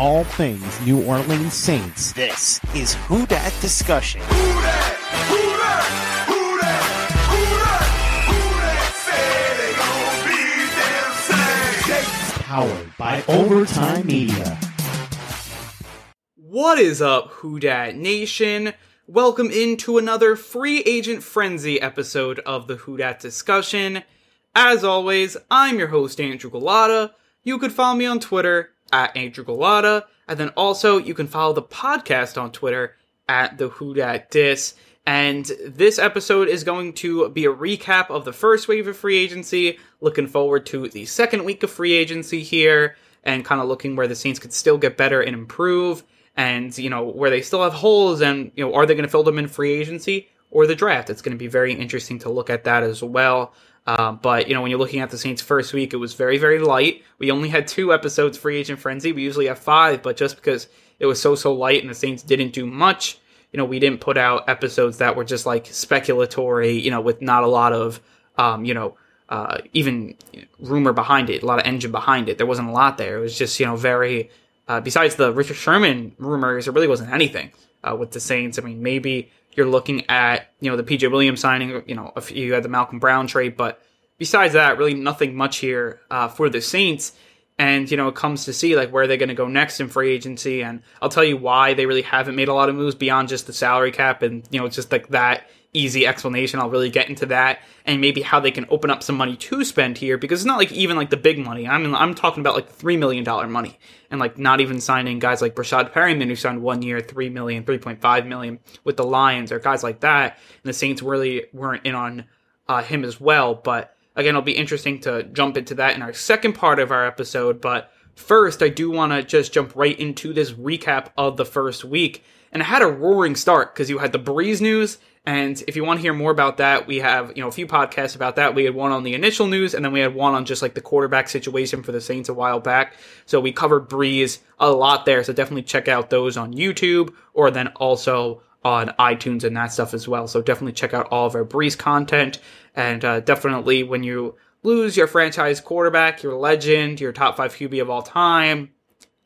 All things New Orleans Saints. This is Who Dat Discussion. Powered by Overtime Media. What is up, Who Dat Nation? Welcome into another free agent frenzy episode of the Who Dat discussion. As always, I'm your host Andrew Galata. You could follow me on Twitter at Andrew Galata, and then also you can follow the podcast on Twitter at the Who Dat Dis. And this episode is going to be a recap of the first wave of free agency. Looking forward to the second week of free agency here, and kind of looking where the Saints could still get better and improve and you know where they still have holes and you know are they going to fill them in free agency or the draft it's going to be very interesting to look at that as well uh, but you know when you're looking at the saints first week it was very very light we only had two episodes free agent frenzy we usually have five but just because it was so so light and the saints didn't do much you know we didn't put out episodes that were just like speculatory you know with not a lot of um, you know uh, even rumor behind it, a lot of engine behind it. There wasn't a lot there. It was just, you know, very uh, besides the Richard Sherman rumors, there really wasn't anything uh, with the Saints. I mean, maybe you're looking at you know the PJ Williams signing, you know, you had the Malcolm Brown trade, but besides that, really nothing much here uh, for the Saints. And you know, it comes to see like where they're going to go next in free agency, and I'll tell you why they really haven't made a lot of moves beyond just the salary cap, and you know, just like that easy explanation. I'll really get into that and maybe how they can open up some money to spend here because it's not like even like the big money. I mean, I'm talking about like three million dollar money and like not even signing guys like Breshad Perriman who signed one year, three million, 3.5 million with the Lions or guys like that. And the Saints really weren't in on uh, him as well. But again, it'll be interesting to jump into that in our second part of our episode. But first, I do want to just jump right into this recap of the first week. And it had a roaring start because you had the Brees news and if you want to hear more about that, we have, you know, a few podcasts about that. We had one on the initial news and then we had one on just like the quarterback situation for the Saints a while back. So we covered Brees a lot there. So definitely check out those on YouTube or then also on iTunes and that stuff as well. So definitely check out all of our Brees content. And uh, definitely when you lose your franchise quarterback, your legend, your top five QB of all time,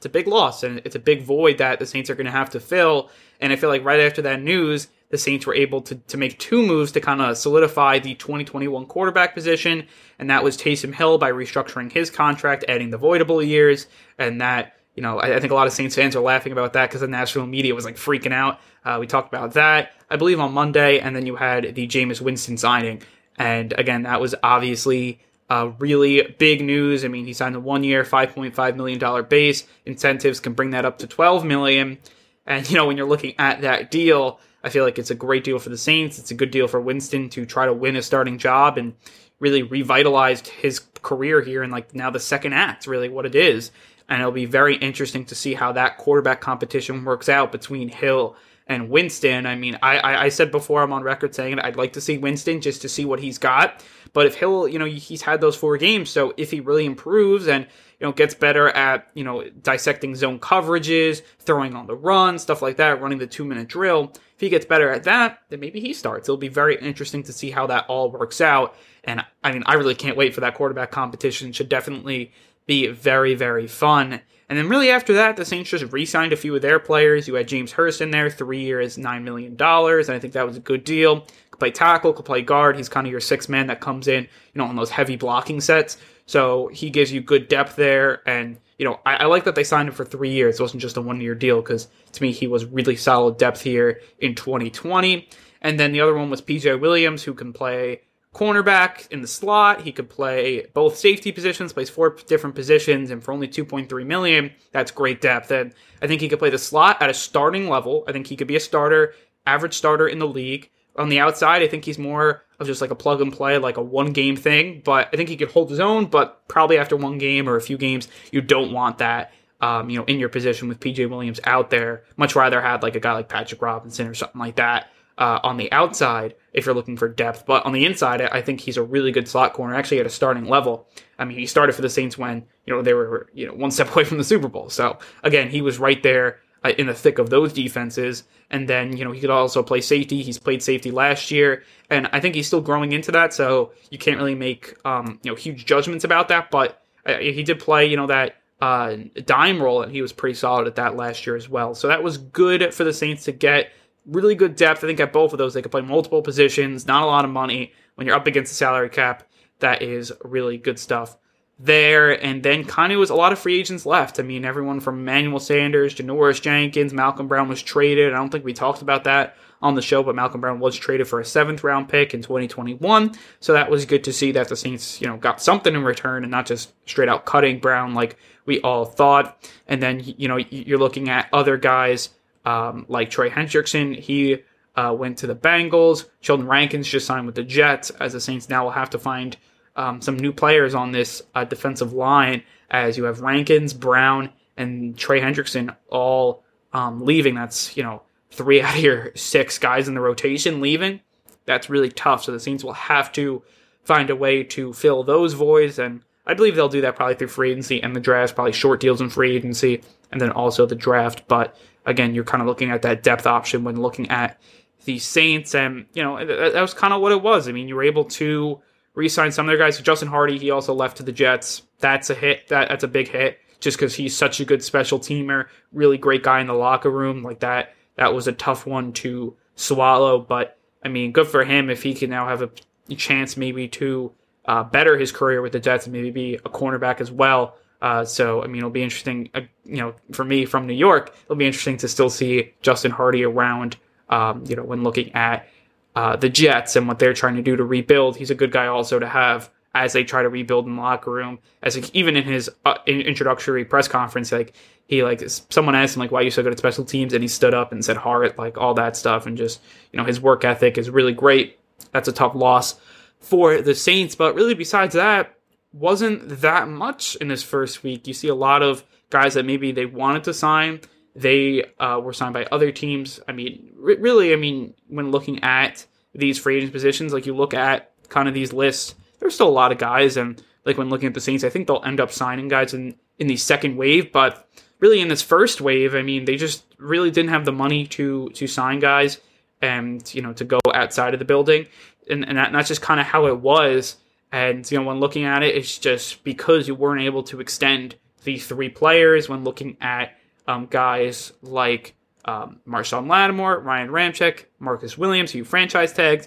it's a big loss and it's a big void that the Saints are going to have to fill. And I feel like right after that news, the Saints were able to, to make two moves to kind of solidify the 2021 quarterback position, and that was Taysom Hill by restructuring his contract, adding the voidable years, and that you know, I, think a lot of Saints fans are laughing about that because the national media was like freaking out. Uh, we talked about that, I believe, on Monday, and then you had the Jameis Winston signing, and again, that was obviously uh, really big news. I mean, he signed a one-year, five point five million dollar base. Incentives can bring that up to twelve million, and you know, when you're looking at that deal, I feel like it's a great deal for the Saints. It's a good deal for Winston to try to win a starting job and really revitalized his career here in like now the second act, really what it is. And it'll be very interesting to see how that quarterback competition works out between Hill and Winston. I mean, I, I, I said before I'm on record saying I'd like to see Winston just to see what he's got. But if Hill, you know, he's had those four games, so if he really improves and you know gets better at you know dissecting zone coverages, throwing on the run, stuff like that, running the two minute drill, if he gets better at that, then maybe he starts. It'll be very interesting to see how that all works out. And I mean, I really can't wait for that quarterback competition. Should definitely be very, very fun. And then really after that, the Saints just re-signed a few of their players. You had James Hurst in there, three years, nine million dollars, and I think that was a good deal. Could play tackle, could play guard. He's kind of your six man that comes in, you know, on those heavy blocking sets. So he gives you good depth there, and you know, I, I like that they signed him for three years. It wasn't just a one year deal because to me he was really solid depth here in 2020. And then the other one was PJ Williams, who can play cornerback in the slot. He could play both safety positions, plays four different positions, and for only 2.3 million, that's great depth. And I think he could play the slot at a starting level. I think he could be a starter, average starter in the league. On the outside, I think he's more of just like a plug and play, like a one game thing. But I think he could hold his own. But probably after one game or a few games, you don't want that. Um, you know, in your position with PJ Williams out there, much rather have like a guy like Patrick Robinson or something like that uh, on the outside if you're looking for depth. But on the inside, I think he's a really good slot corner, actually at a starting level. I mean, he started for the Saints when you know they were you know one step away from the Super Bowl. So again, he was right there uh, in the thick of those defenses. And then, you know, he could also play safety. He's played safety last year, and I think he's still growing into that. So you can't really make, um, you know, huge judgments about that. But uh, he did play, you know, that uh, dime role, and he was pretty solid at that last year as well. So that was good for the Saints to get really good depth. I think at both of those, they could play multiple positions, not a lot of money. When you're up against the salary cap, that is really good stuff there, and then kind of was a lot of free agents left. I mean, everyone from Emmanuel Sanders, Janoris Jenkins, Malcolm Brown was traded. I don't think we talked about that on the show, but Malcolm Brown was traded for a seventh round pick in 2021. So that was good to see that the Saints, you know, got something in return and not just straight out cutting Brown like we all thought. And then, you know, you're looking at other guys um, like Trey Hendrickson. He uh, went to the Bengals. Sheldon Rankins just signed with the Jets, as the Saints now will have to find um, some new players on this uh, defensive line as you have Rankins, Brown, and Trey Hendrickson all um, leaving. That's, you know, three out of your six guys in the rotation leaving. That's really tough. So the Saints will have to find a way to fill those voids. And I believe they'll do that probably through free agency and the draft, probably short deals in free agency, and then also the draft. But again, you're kind of looking at that depth option when looking at the Saints. And, you know, that was kind of what it was. I mean, you were able to re-sign some of their guys. Justin Hardy, he also left to the Jets. That's a hit. That that's a big hit just because he's such a good special teamer, really great guy in the locker room. Like that, that was a tough one to swallow. But I mean, good for him if he can now have a chance maybe to uh, better his career with the Jets and maybe be a cornerback as well. Uh, so I mean, it'll be interesting. Uh, you know, for me from New York, it'll be interesting to still see Justin Hardy around. Um, you know, when looking at uh, the Jets and what they're trying to do to rebuild. He's a good guy also to have as they try to rebuild in the locker room. As like, even in his uh, introductory press conference, like he like someone asked him like why are you so good at special teams, and he stood up and said Hart, like all that stuff, and just you know his work ethic is really great. That's a tough loss for the Saints, but really besides that, wasn't that much in this first week. You see a lot of guys that maybe they wanted to sign they uh, were signed by other teams. I mean, r- really, I mean, when looking at these free agent positions, like you look at kind of these lists, there's still a lot of guys, and like when looking at the Saints, I think they'll end up signing guys in in the second wave, but really in this first wave, I mean, they just really didn't have the money to to sign guys and you know to go outside of the building, and and that, and that's just kind of how it was. And you know, when looking at it, it's just because you weren't able to extend these three players. When looking at um, guys like um, Marshon Lattimore, Ryan Ramczyk, Marcus Williams, who you franchise tagged.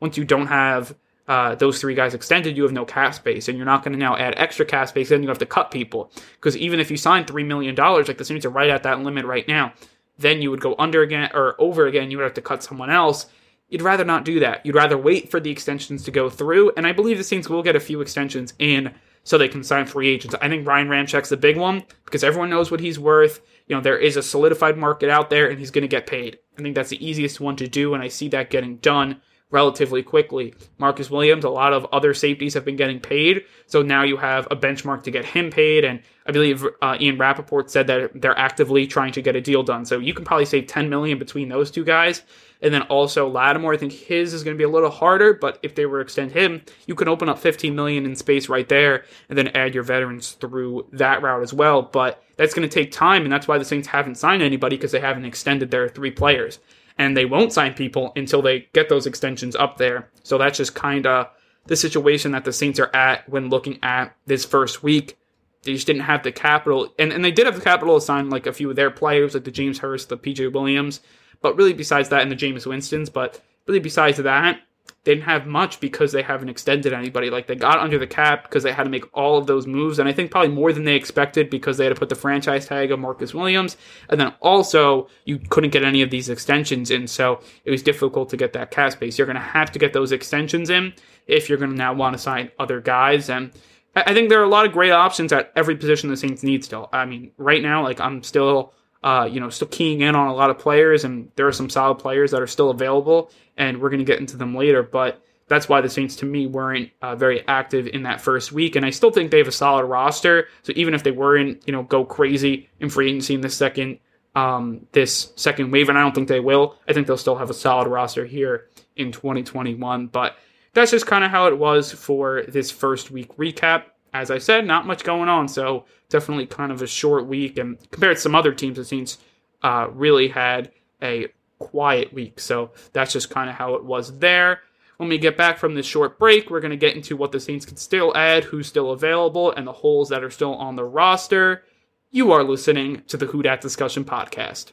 Once you don't have uh, those three guys extended, you have no cap space, and you're not going to now add extra cap space. Then you have to cut people because even if you sign three million dollars, like the Saints are right at that limit right now, then you would go under again or over again. You would have to cut someone else. You'd rather not do that. You'd rather wait for the extensions to go through, and I believe the Saints will get a few extensions in so they can sign free agents. I think Ryan Ramczyk's the big one because everyone knows what he's worth you know, there is a solidified market out there and he's going to get paid. I think that's the easiest one to do, and I see that getting done relatively quickly. Marcus Williams, a lot of other safeties have been getting paid, so now you have a benchmark to get him paid, and I believe uh, Ian Rapoport said that they're actively trying to get a deal done. So you can probably save 10 million between those two guys, and then also Lattimore, I think his is going to be a little harder, but if they were to extend him, you can open up 15 million in space right there and then add your veterans through that route as well. But that's going to take time, and that's why the Saints haven't signed anybody because they haven't extended their three players. And they won't sign people until they get those extensions up there. So that's just kind of the situation that the Saints are at when looking at this first week. They just didn't have the capital, and, and they did have the capital to sign like a few of their players, like the James Hurst, the PJ Williams, but really, besides that, and the Jameis Winstons, but really, besides that, they didn't have much because they haven't extended anybody. Like they got under the cap because they had to make all of those moves, and I think probably more than they expected because they had to put the franchise tag on Marcus Williams, and then also you couldn't get any of these extensions in, so it was difficult to get that cap space. You're going to have to get those extensions in if you're going to now want to sign other guys, and I think there are a lot of great options at every position the Saints need still. I mean, right now, like I'm still uh, you know, still keying in on a lot of players, and there are some solid players that are still available, and we're going to get into them later. But that's why the Saints, to me, weren't uh, very active in that first week, and I still think they have a solid roster. So even if they weren't, you know, go crazy in free agency in the second um, this second wave, and I don't think they will. I think they'll still have a solid roster here in 2021. But that's just kind of how it was for this first week recap. As I said, not much going on, so definitely kind of a short week. And compared to some other teams, the Saints uh, really had a quiet week. So that's just kind of how it was there. When we get back from this short break, we're going to get into what the Saints can still add, who's still available, and the holes that are still on the roster. You are listening to the Who Dat Discussion Podcast.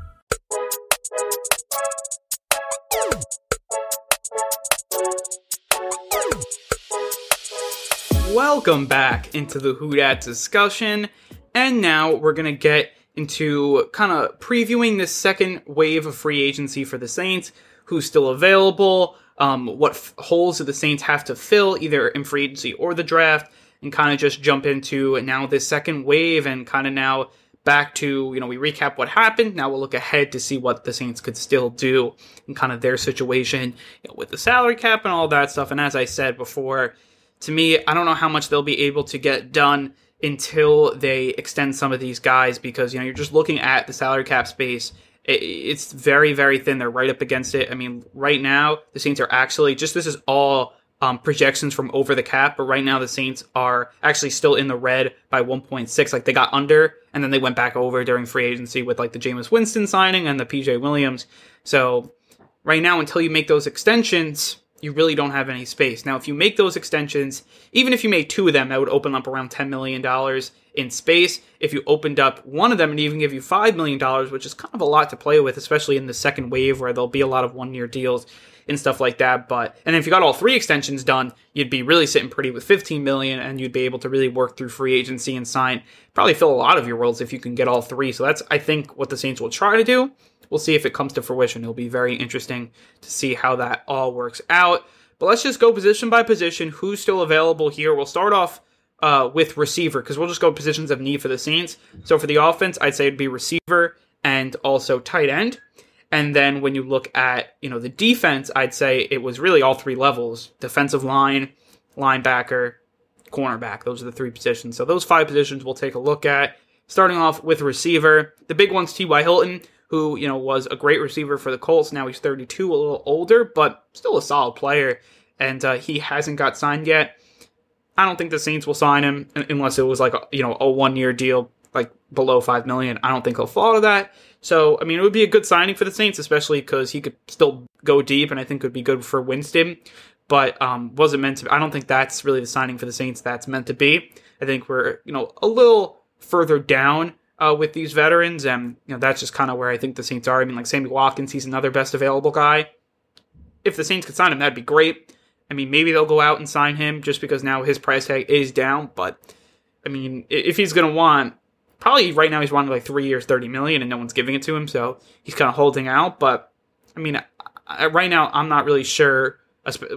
Welcome back into the Who Dat discussion, and now we're gonna get into kind of previewing this second wave of free agency for the Saints, who's still available, um, what f- holes do the Saints have to fill, either in free agency or the draft, and kind of just jump into now this second wave and kind of now back to, you know, we recap what happened. Now we'll look ahead to see what the Saints could still do and kind of their situation you know, with the salary cap and all that stuff. And as I said before, to me, I don't know how much they'll be able to get done until they extend some of these guys because, you know, you're just looking at the salary cap space it's very, very thin. They're right up against it. I mean, right now, the Saints are actually just this is all um, projections from over the cap, but right now the Saints are actually still in the red by 1.6. Like they got under and then they went back over during free agency with like the Jameis Winston signing and the PJ Williams. So right now, until you make those extensions, you really don't have any space. Now, if you make those extensions, even if you made two of them, that would open up around $10 million in space. If you opened up one of them and even give you $5 million, which is kind of a lot to play with, especially in the second wave where there'll be a lot of one year deals and stuff like that. But, and if you got all three extensions done, you'd be really sitting pretty with 15 million and you'd be able to really work through free agency and sign, probably fill a lot of your roles if you can get all three. So that's, I think, what the Saints will try to do. We'll see if it comes to fruition. It'll be very interesting to see how that all works out. But let's just go position by position. Who's still available here? We'll start off uh, with receiver because we'll just go positions of need for the Saints. So for the offense, I'd say it'd be receiver and also tight end. And then when you look at you know the defense, I'd say it was really all three levels: defensive line, linebacker, cornerback. Those are the three positions. So those five positions we'll take a look at. Starting off with receiver, the big one's T.Y. Hilton who, you know, was a great receiver for the Colts. Now he's 32, a little older, but still a solid player. And uh, he hasn't got signed yet. I don't think the Saints will sign him unless it was like, a, you know, a one year deal, like below 5 million. I don't think he'll fall to that. So, I mean, it would be a good signing for the Saints, especially because he could still go deep and I think would be good for Winston. But um, wasn't meant to. I don't think that's really the signing for the Saints. That's meant to be. I think we're you know a little further down uh, with these veterans, and you know that's just kind of where I think the Saints are. I mean, like Sammy Watkins, he's another best available guy. If the Saints could sign him, that'd be great. I mean, maybe they'll go out and sign him just because now his price tag is down. But I mean, if he's to want, probably right now he's wanting like three years, thirty million, and no one's giving it to him, so he's kind of holding out. But I mean, right now I'm not really sure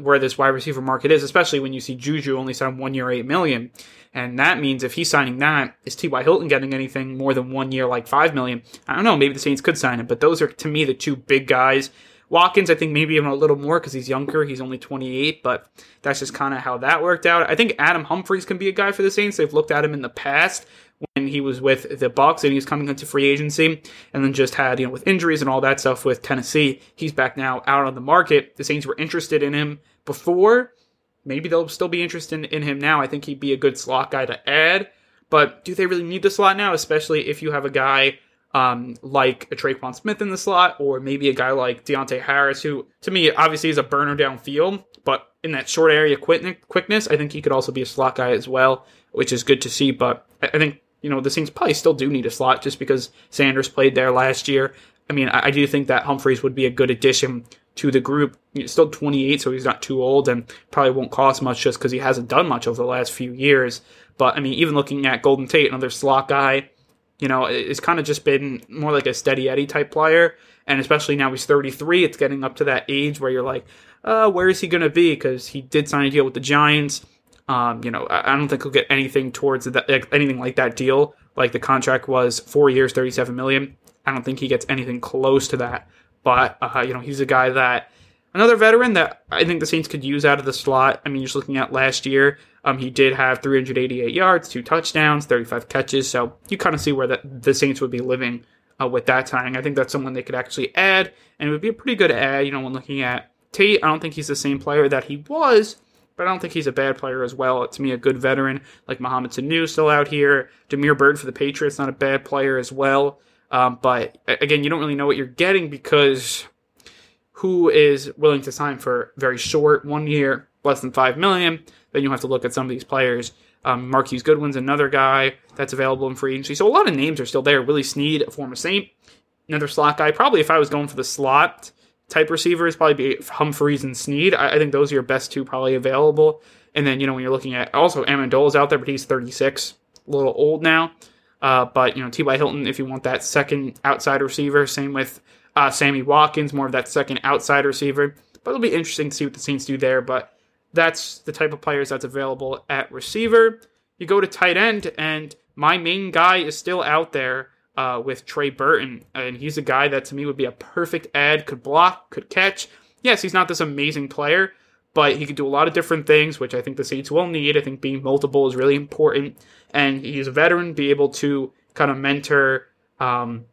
where this wide receiver market is, especially when you see Juju only sign one year, eight million. And that means if he's signing that, is T.Y. Hilton getting anything more than one year, like five million? I don't know. Maybe the Saints could sign him, but those are to me the two big guys. Watkins, I think maybe even a little more because he's younger. He's only 28, but that's just kind of how that worked out. I think Adam Humphries can be a guy for the Saints. They've looked at him in the past when he was with the Bucs and he was coming into free agency, and then just had you know with injuries and all that stuff with Tennessee. He's back now out on the market. The Saints were interested in him before maybe they'll still be interested in him now. I think he'd be a good slot guy to add. But do they really need the slot now, especially if you have a guy um, like a Tre'Quan Smith in the slot, or maybe a guy like Deonte Harris, who to me obviously is a burner downfield, but in that short area quickness, I think he could also be a slot guy as well, which is good to see. But I think you know the Saints probably still do need a slot just because Sanders played there last year. I mean, I, I do think that Humphries would be a good addition to the group. He's still 28, so he's not too old and probably won't cost much just because he hasn't done much over the last few years. But I mean, even looking at Golden Tate, another slot guy, you know, it's kind of just been more like a steady Eddie type player. And especially now he's 33, it's getting up to that age where you're like, uh, where is he going to be? Because he did sign a deal with the Giants. Um, you know, I don't think he'll get anything towards that, anything like that deal. Like the contract was four years, 37 million. I don't think he gets anything close to that. But, uh, you know, he's a guy that, another veteran that I think the Saints could use out of the slot. I mean, just looking at last year, um, he did have 388 yards, two touchdowns, 35 catches. So you kind of see where the, the Saints would be living uh, with that timing. I think that's someone they could actually add, and it would be a pretty good add. You know, when looking at Tate, I don't think he's the same player that he was, but I don't think he's a bad player as well. To me, a good veteran like Mohamed Sanu still out here. Damiere Byrd for the Patriots, not a bad player as well. Um, but again, you don't really know what you're getting because who is willing to sign for very short, one year, less than five million? Then you have to look at some of these players. Um, Marquise Goodwin's another guy that's available in free agency. So a lot of names are still there. Willie Snead, a former Saint, another slot guy. Probably if I was going for the slot type receivers, probably be Humphries and Snead. I, I think those are your best two probably available. And then, you know, when you're looking at also Amendola's out there, but he's 36, a little old now. Uh, but, you know, T.Y. Hilton, if you want that second outside receiver, same with uh, Sammy Watkins, more of that second outside receiver. But it'll be interesting to see what the Saints do there. But that's the type of players that's available at receiver. You go to tight end, and my main guy is still out there uh, with Trey Burton. And he's a guy that to me would be a perfect ad, could block, could catch. Yes, he's not this amazing player, but he could do a lot of different things, which I think the Saints will need. I think being multiple is really important and he's a veteran, be able to kind of mentor um,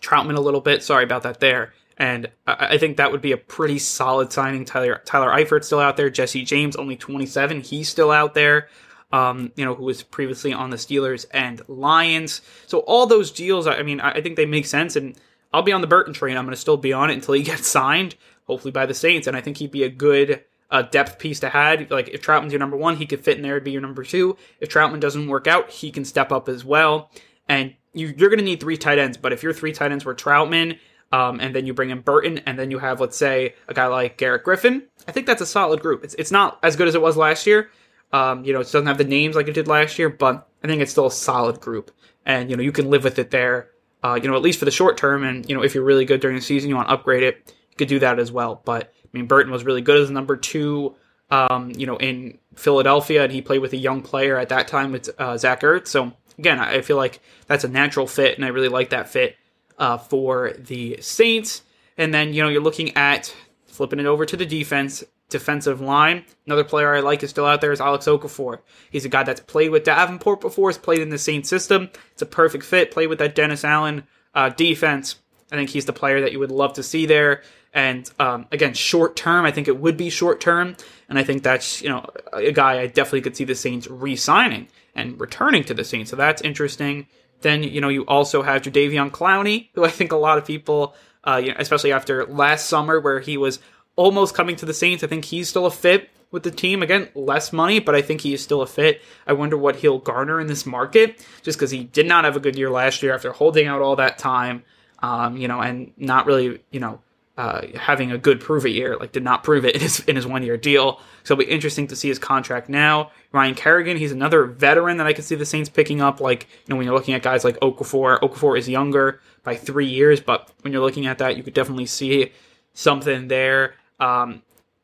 Trautman a little bit. Sorry about that there. And I, I think that would be a pretty solid signing. Tyler Tyler Eifert's still out there. Jesse James, only 27, he's still out there. Um, you know, who was previously on the Steelers and Lions. So all those deals, I mean, I think they make sense. And I'll be on the Burton train. I'm going to still be on it until he gets signed, hopefully by the Saints. And I think he'd be a good a depth piece to have. Like if Trautman's your number one, he could fit in there to be your number two. If Trautman doesn't work out, he can step up as well. And you, are going to need three tight ends. But if your three tight ends were Trautman, um, and then you bring in Burton, and then you have, let's say, a guy like Garrett Griffin, I think that's a solid group. It's it's not as good as it was last year. Um, you know, it doesn't have the names like it did last year, but I think it's still a solid group. And you know, you can live with it there. Uh, you know, at least for the short term. And you know, if you're really good during the season, you want to upgrade it, you could do that as well. But I mean, Burton was really good as number two, um, you know, in Philadelphia, and he played with a young player at that time with uh, Zach Ertz. So again, I feel like that's a natural fit, and I really like that fit uh, for the Saints. And then you know you're looking at flipping it over to the defense, defensive line. Another player I like is still out there is Alex Okafor. He's a guy that's played with Davenport before, has played in the Saints system. It's a perfect fit. Played with that Dennis Allen uh, defense. I think he's the player that you would love to see there. And um, again, short term, I think it would be short term, and I think that's you know a guy I definitely could see the Saints re-signing and returning to the Saints. So that's interesting. Then you know you also have Jadeveon Clowney, who I think a lot of people, uh, you know, especially after last summer where he was almost coming to the Saints, I think he's still a fit with the team. Again, less money, but I think he is still a fit. I wonder what he'll garner in this market, just because he did not have a good year last year after holding out all that time, um, you know, and not really, you know, uh, having a good prove it year, like did not prove it in his, in his one year deal. So it'll be interesting to see his contract now. Ryan Kerrigan, he's another veteran that I could see the Saints picking up. Like, you know, when you're looking at guys like Okafor, Okafor is younger by three years, but when you're looking at that, you could definitely see something there. Um,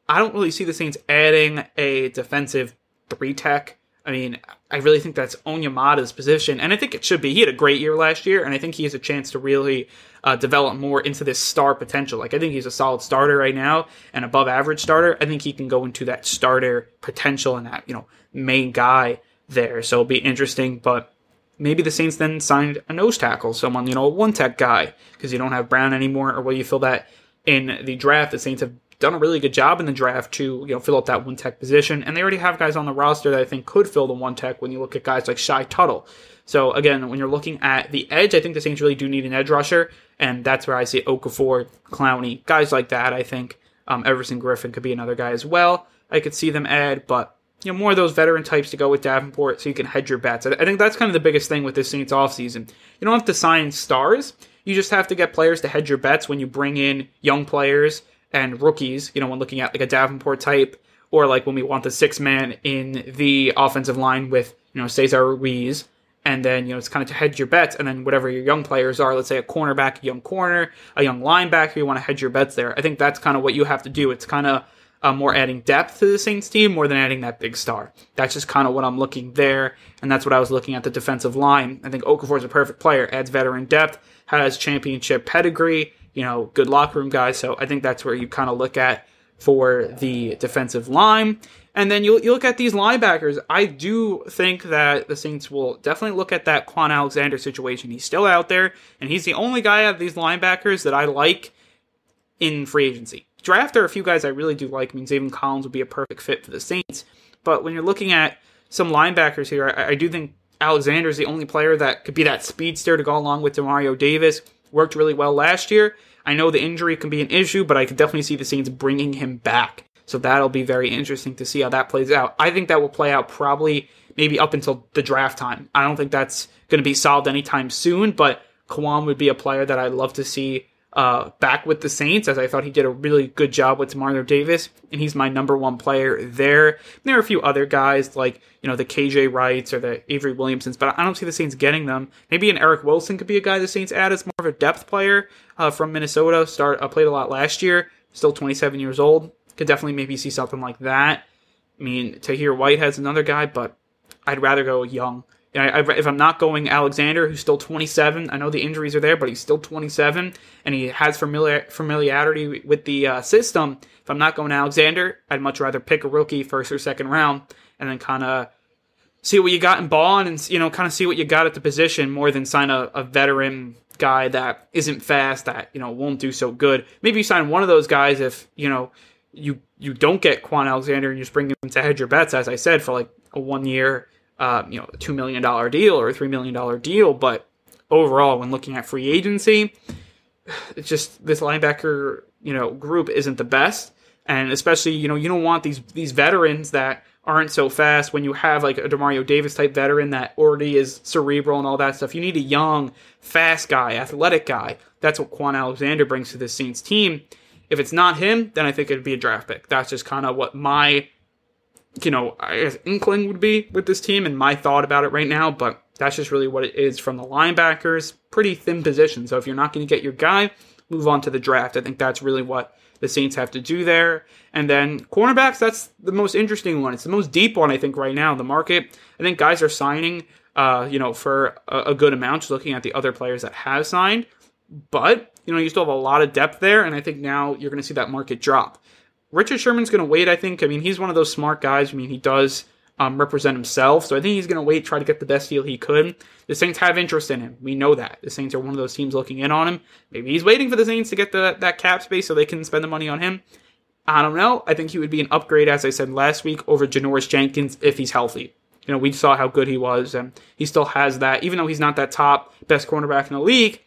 I don't really see the Saints adding a defensive three tech. I mean, I really think that's Onyemata's position, and I think it should be. He had a great year last year, and I think he has a chance to really uh, develop more into this star potential. Like I think he's a solid starter right now, an above average starter. I think he can go into that starter potential and that you know main guy there. So it'll be interesting, but maybe the Saints then signed a nose tackle, someone you know a one tech guy because you don't have Brown anymore, or will you fill that in the draft the Saints have done a really good job in the draft to you know fill up that one tech position, and they already have guys on the roster that I think could fill the one tech. When you look at guys like Shy Tuttle, so again, when you're looking at the edge, I think the Saints really do need an edge rusher, and that's where I see Okafor, Clowney, guys like that. I think um, Everson Griffen could be another guy as well. I could see them add, but you know more of those veteran types to go with Davenport, so you can hedge your bets. I think that's kind of the biggest thing with this Saints offseason. You don't have to sign stars. You just have to get players to hedge your bets when you bring in young players and rookies. You know, when looking at like a Davenport type, or like when we want the six man in the offensive line with you know Cesar Ruiz and then you know it's kind of to hedge your bets and then whatever your young players are let's say a cornerback a young corner a young linebacker you want to hedge your bets there. I think that's kind of what you have to do. It's kind of uh, more adding depth to the saints team more than adding that big star. That's just kind of what i'm looking there and that's what i was looking at the defensive line. I think okafor is a perfect player adds veteran depth has championship pedigree you know good locker room guys so i think that's where you kind of look at for the defensive line and then you, you look at these linebackers. I do think that the Saints will definitely look at that Kwon Alexander situation. He's still out there, and he's the only guy out of these linebackers that I like in free agency. Draft there are a few guys I really do like. I mean, Zaven Collins would be a perfect fit for the Saints. But when you're looking at some linebackers here, I, I do think Alexander is the only player that could be that speedster to go along with Demario Davis. Worked really well last year. I know the injury can be an issue, but I could definitely see the Saints bringing him back. So that'll be very interesting to see how that plays out. I think that will play out probably maybe up until the draft time. I don't think that's going to be solved anytime soon, but Kwon would be a player that I'd love to see uh, back with the Saints, as I thought he did a really good job with Demario Davis, and he's my number one player there. And there are a few other guys like you know the KJ Wrights or the Avery Williamsons, but I don't see the Saints getting them. Maybe an Eric Wilson could be a guy the Saints add as more of a depth player uh, from Minnesota. Start uh, played a lot last year, still 27 years old. Could definitely maybe see something like that. I mean, Tahir Whitehead's another guy, but I'd rather go young. Know, I, if I'm not going Alexander, who's still 27, I know the injuries are there, but he's still 27, and he has familiar, familiarity with the uh, system. If I'm not going Alexander, I'd much rather pick a rookie first or second round, and then kind of see what you got in Baun, and you know, kind of see what you got at the position more than sign a, a veteran guy that isn't fast, that you know won't do so good. Maybe you sign one of those guys if you know you you don't get Kwon Alexander and you just bring him to hedge your bets, as I said, for like a one year, uh, you know, two million dollar deal or a three million dollar deal. But overall, when looking at free agency, it's just this linebacker you know group isn't the best, and especially you know you don't want these these veterans that aren't so fast when you have like a Demario Davis type veteran that already is cerebral and all that stuff. You need a young, fast guy, athletic guy. That's what Kwon Alexander brings to this Saints team. If it's not him, then I think it'd be a draft pick. That's just kind of what my, you know, I guess inkling would be with this team and my thought about it right now. But that's just really what it is from the linebackers. Pretty thin position. So if you're not going to get your guy, move on to the draft. I think that's really what the Saints have to do there. And then cornerbacks, that's the most interesting one. It's the most deep one, I think, right now. In the market, I think guys are signing, uh, you know, for a, a good amount, just looking at the other players that have signed. But you know, you still have a lot of depth there, and I think now you're going to see that market drop. Richard Sherman's going to wait, I think. I mean, he's one of those smart guys. I mean, he does um, represent himself, so I think he's going to wait, try to get the best deal he could. The Saints have interest in him. We know that. The Saints are one of those teams looking in on him. Maybe he's waiting for the Saints to get the, that cap space so they can spend the money on him. I don't know. I think he would be an upgrade, as I said last week, over Janoris Jenkins if he's healthy. You know, we saw how good he was, and he still has that. Even though he's not that top best cornerback in the league,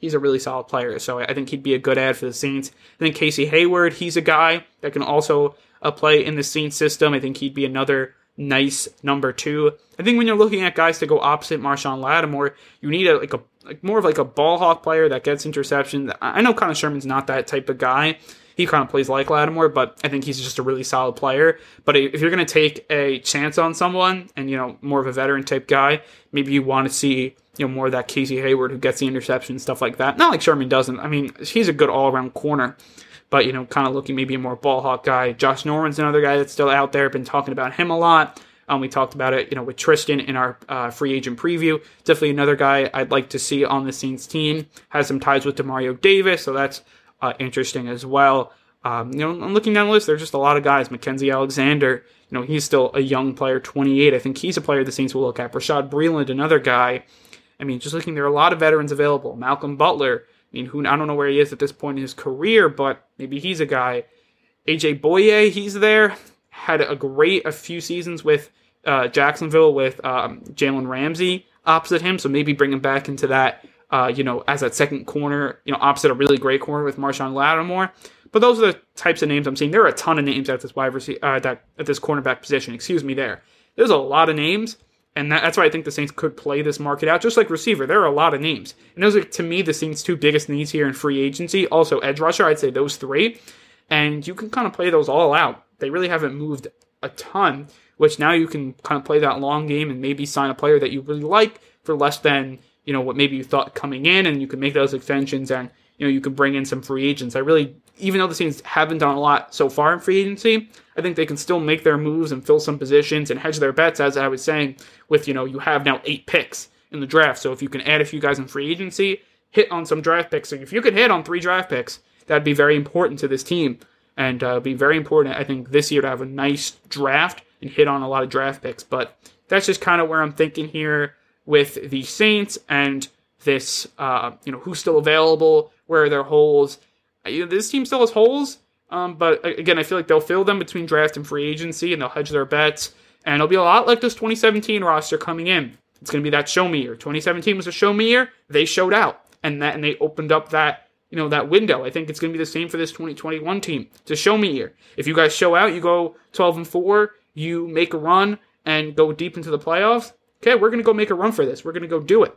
he's a really solid player. So I think he'd be a good ad for the Saints. I think Casey Hayward, he's a guy that can also uh, play in the Saints system. I think he'd be another nice number two. I think when you're looking at guys to go opposite Marshon Lattimore, you need a like a like more of like a ball hawk player that gets interceptions. I know Connor Sherman's not that type of guy. He kind of plays like Lattimore, but I think he's just a really solid player. But if you're going to take a chance on someone and, you know, more of a veteran type guy, maybe you want to see you know, more of that Casey Hayward who gets the interception, stuff like that. Not like Sherman doesn't. I mean, he's a good all around corner, but, you know, kind of looking maybe a more ball hawk guy. Josh Norman's another guy that's still out there. Been talking about him a lot. Um, we talked about it, you know, with Tristan in our uh, free agent preview. Definitely another guy I'd like to see on the Saints team. Has some ties with Demario Davis, so that's uh, interesting as well. Um, you know, I'm looking down the list. There's just a lot of guys. Mackensie Alexander, you know, he's still a young player, 28. I think he's a player the Saints will look at. Bashaud Breeland, another guy I mean, just looking, there are a lot of veterans available. Malcolm Butler. I mean, who I don't know where he is at this point in his career, but maybe he's a guy. AJ Bouye, he's there. Had a great a few seasons with uh, Jacksonville with um, Jalen Ramsey opposite him, so maybe bring him back into that, uh, you know, as that second corner, you know, opposite a really great corner with Marshon Lattimore. But those are the types of names I'm seeing. There are a ton of names at this wide receiver, uh, that, at this cornerback position. Excuse me. There, there's a lot of names, and that, that's why I think the Saints could play this market out. Just like receiver, there are a lot of names, and those are to me the Saints' two biggest needs here in free agency. Also, edge rusher, I'd say those three, and you can kind of play those all out. They really haven't moved a ton, which now you can kind of play that long game and maybe sign a player that you really like for less than you know what maybe you thought coming in, and you can make those extensions and you know you can bring in some free agents. I really even though the Saints haven't done a lot so far in free agency, I think they can still make their moves and fill some positions and hedge their bets, as I was saying, with, you know, you have now eight picks in the draft. So if you can add a few guys in free agency, hit on some draft picks. So if you could hit on three draft picks, that'd be very important to this team. And uh, be very important, I think, this year to have a nice draft and hit on a lot of draft picks. But that's just kind of where I'm thinking here with the Saints and this, uh, you know, who's still available, where are their holes you know, this team still has holes, um, but again, I feel like they'll fill them between draft and free agency, and they'll hedge their bets. And it'll be a lot like this 2017 roster coming in. It's going to be that show me year. 2017 was a show me year. They showed out, and that and they opened up that you know that window. I think it's going to be the same for this 2021 team. It's a show me year. If you guys show out, you go 12 and four, you make a run and go deep into the playoffs. Okay, we're going to go make a run for this. We're going to go do it.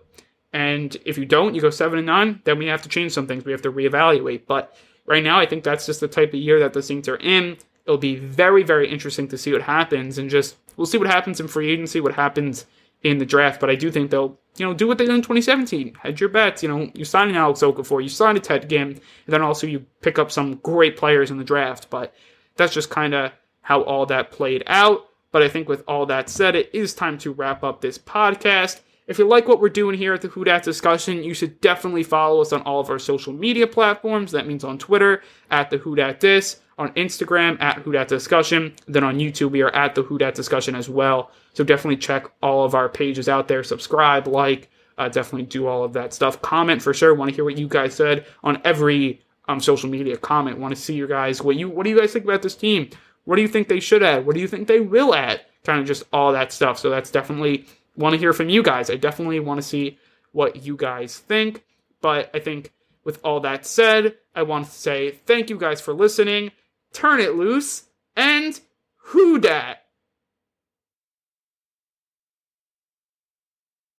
And if you don't, you go seven and nine, then we have to change some things. We have to reevaluate. But right now, I think that's just the type of year that the Saints are in. It'll be very, very interesting to see what happens, and just we'll see what happens in free agency, what happens in the draft. But I do think they'll, you know, do what they did in 2017. Hedge your bets. You know, you sign an Alex Okafor, you sign a Ted Ginn, and then also you pick up some great players in the draft. But that's just kind of how all that played out. But I think with all that said, it is time to wrap up this podcast. If you like what we're doing here at the Who Dat Discussion, you should definitely follow us on all of our social media platforms. That means on Twitter at the Who Dat Dis, on Instagram at Who Dat Discussion, then on YouTube we are at the Who Dat Discussion as well. So definitely check all of our pages out there. Subscribe, like, uh, definitely do all of that stuff. Comment for sure. Want to hear what you guys said on every um, social media comment. Want to see you guys what you what do you guys think about this team? What do you think they should add? What do you think they will add? Kind of just all that stuff. So that's definitely want to hear from you guys. I definitely want to see what you guys think. But I think with all that said, I want to say thank you guys for listening. Turn it loose and who dat?